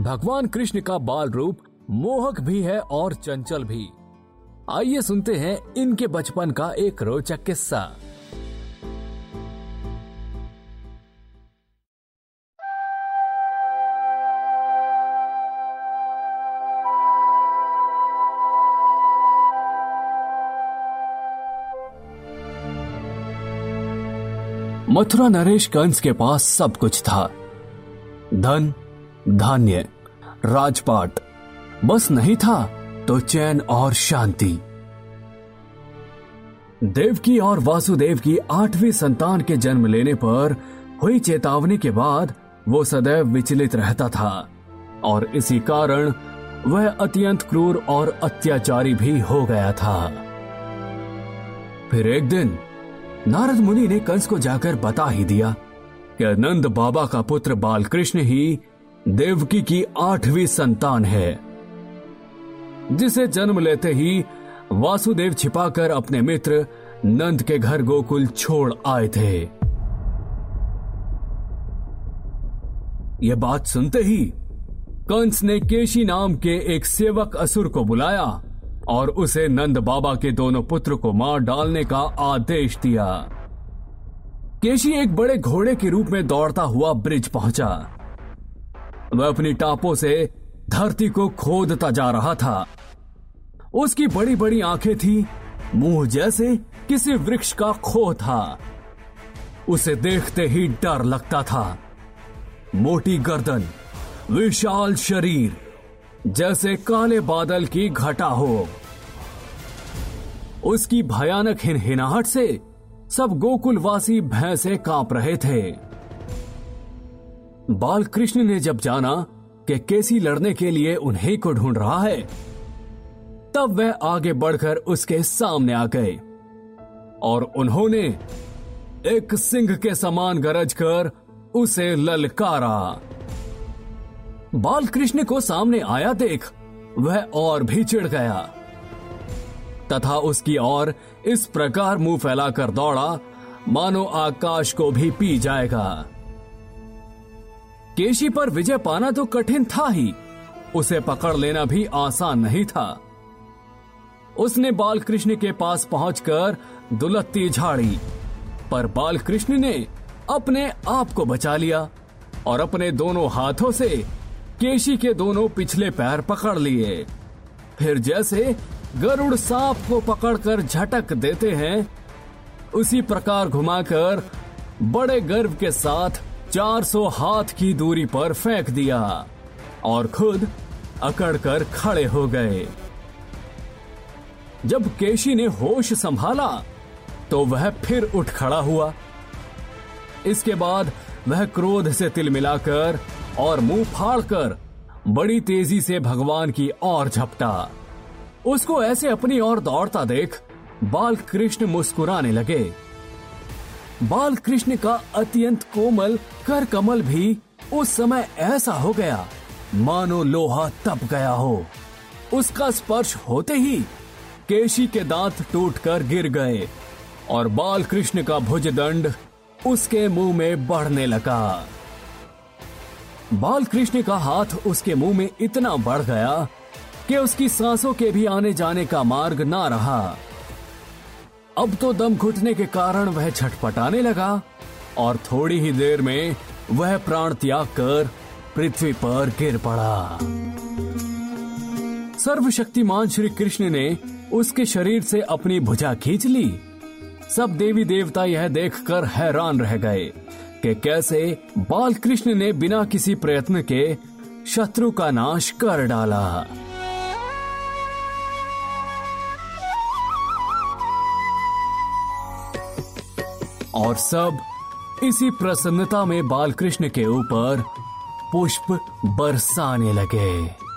भगवान कृष्ण का बाल रूप मोहक भी है और चंचल भी। आइए सुनते हैं इनके बचपन का एक रोचक किस्सा। मथुरा नरेश कंस के पास सब कुछ था। धन, धान्य, राजपाट, बस नहीं था तो चैन और शांति। देवकी और वासुदेव की आठवीं संतान के जन्म लेने पर हुई चेतावनी के बाद वो सदैव विचलित रहता था और इसी कारण वह अत्यंत क्रूर और अत्याचारी भी हो गया था। फिर एक दिन नारद मुनि ने कंस को जाकर बता ही दिया कि नंद बाबा का पुत्र बालकृष्ण ही देवकी की आठवीं संतान है, जिसे जन्म लेते ही वासुदेव छिपाकर अपने मित्र नंद के घर गोकुल छोड़ आए थे। यह बात सुनते ही कंस ने केशी नाम के एक सेवक असुर को बुलाया और उसे नंद बाबा के दोनों पुत्र को मार डालने का आदेश दिया। केशी एक बड़े घोड़े के रूप में दौड़ता हुआ ब्रिज पहुँचा। वह अपनी टापों से धरती को खोदता जा रहा था। उसकी बड़ी बड़ी आँखें थी, मुँह जैसे किसी वृक्ष का खो था। उसे देखते ही डर लगता था। मोटी गर्दन, विशाल शरीर जैसे काले बादल की घटा हो। उसकी भयानक हिनहिनाहट से सब गोकुलवासी भैंसे काँप रहे थे। बाल कृष्ण ने जब जाना कि केसी लड़ने के लिए उन्हीं को ढूंढ रहा है, तब वह आगे बढ़कर उसके सामने आ गए और उन्होंने एक सिंह के समान गरज कर उसे ललकारा। बाल कृष्ण को सामने आया देख, वह और भी चिढ़ गया। तथा उसकी ओर इस प्रकार मुँह फैलाकर दौड़ा, मानो आकाश को भी पी जाएगा। केशी पर विजय पाना तो कठिन था ही, उसे पकड़ लेना भी आसान नहीं था। उसने बाल कृष्ण के पास पहुंचकर दुलत्ती झाड़ी, पर बाल कृष्ण ने अपने आप को बचा लिया और अपने दोनों हाथों से केशी के दोनों पिछले पैर पकड़ लिए। फिर जैसे गरुड़ सांप को पकड़कर झटक देते हैं, उसी प्रकार घुमाकर बड़े गर्व के साथ 400 हाथ की दूरी पर फेंक दिया और खुद अकड़कर खड़े हो गए। जब केशी ने होश संभाला तो वह फिर उठ खड़ा हुआ। इसके बाद वह क्रोध से तिलमिलाकर और मुँह फाड़कर बड़ी तेज़ी से भगवान की ओर झपटा। उसको ऐसे अपनी ओर दौड़ता देख बाल कृष्ण मुस्कुराने लगे। बाल कृष्ण का अत्यंत कोमल कर कमल भी उस समय ऐसा हो गया, मानो लोहा तप गया हो। उसका स्पर्श होते ही केशी के दांत टूटकर गिर गए और बाल कृष्ण का भुजदंड उसके मुँह में बढ़ने लगा। बाल कृष्ण का हाथ उसके मुँह में इतना बढ़ गया कि उसकी सांसों के भी आने जाने का मार्ग ना रहा। अब तो दम घुटने के कारण वह छटपटाने लगा और थोड़ी ही देर में वह प्राण त्याग कर पृथ्वी पर गिर पड़ा। सर्वशक्तिमान श्री कृष्ण ने उसके शरीर से अपनी भुजा खींच ली। सब देवी देवता यह देखकर हैरान रह गए। कि कैसे बाल कृष्ण ने बिना किसी प्रयत्न के शत्रु का नाश कर डाला। और सब इसी प्रसन्नता में बालकृष्ण के ऊपर पुष्प बरसाने लगे।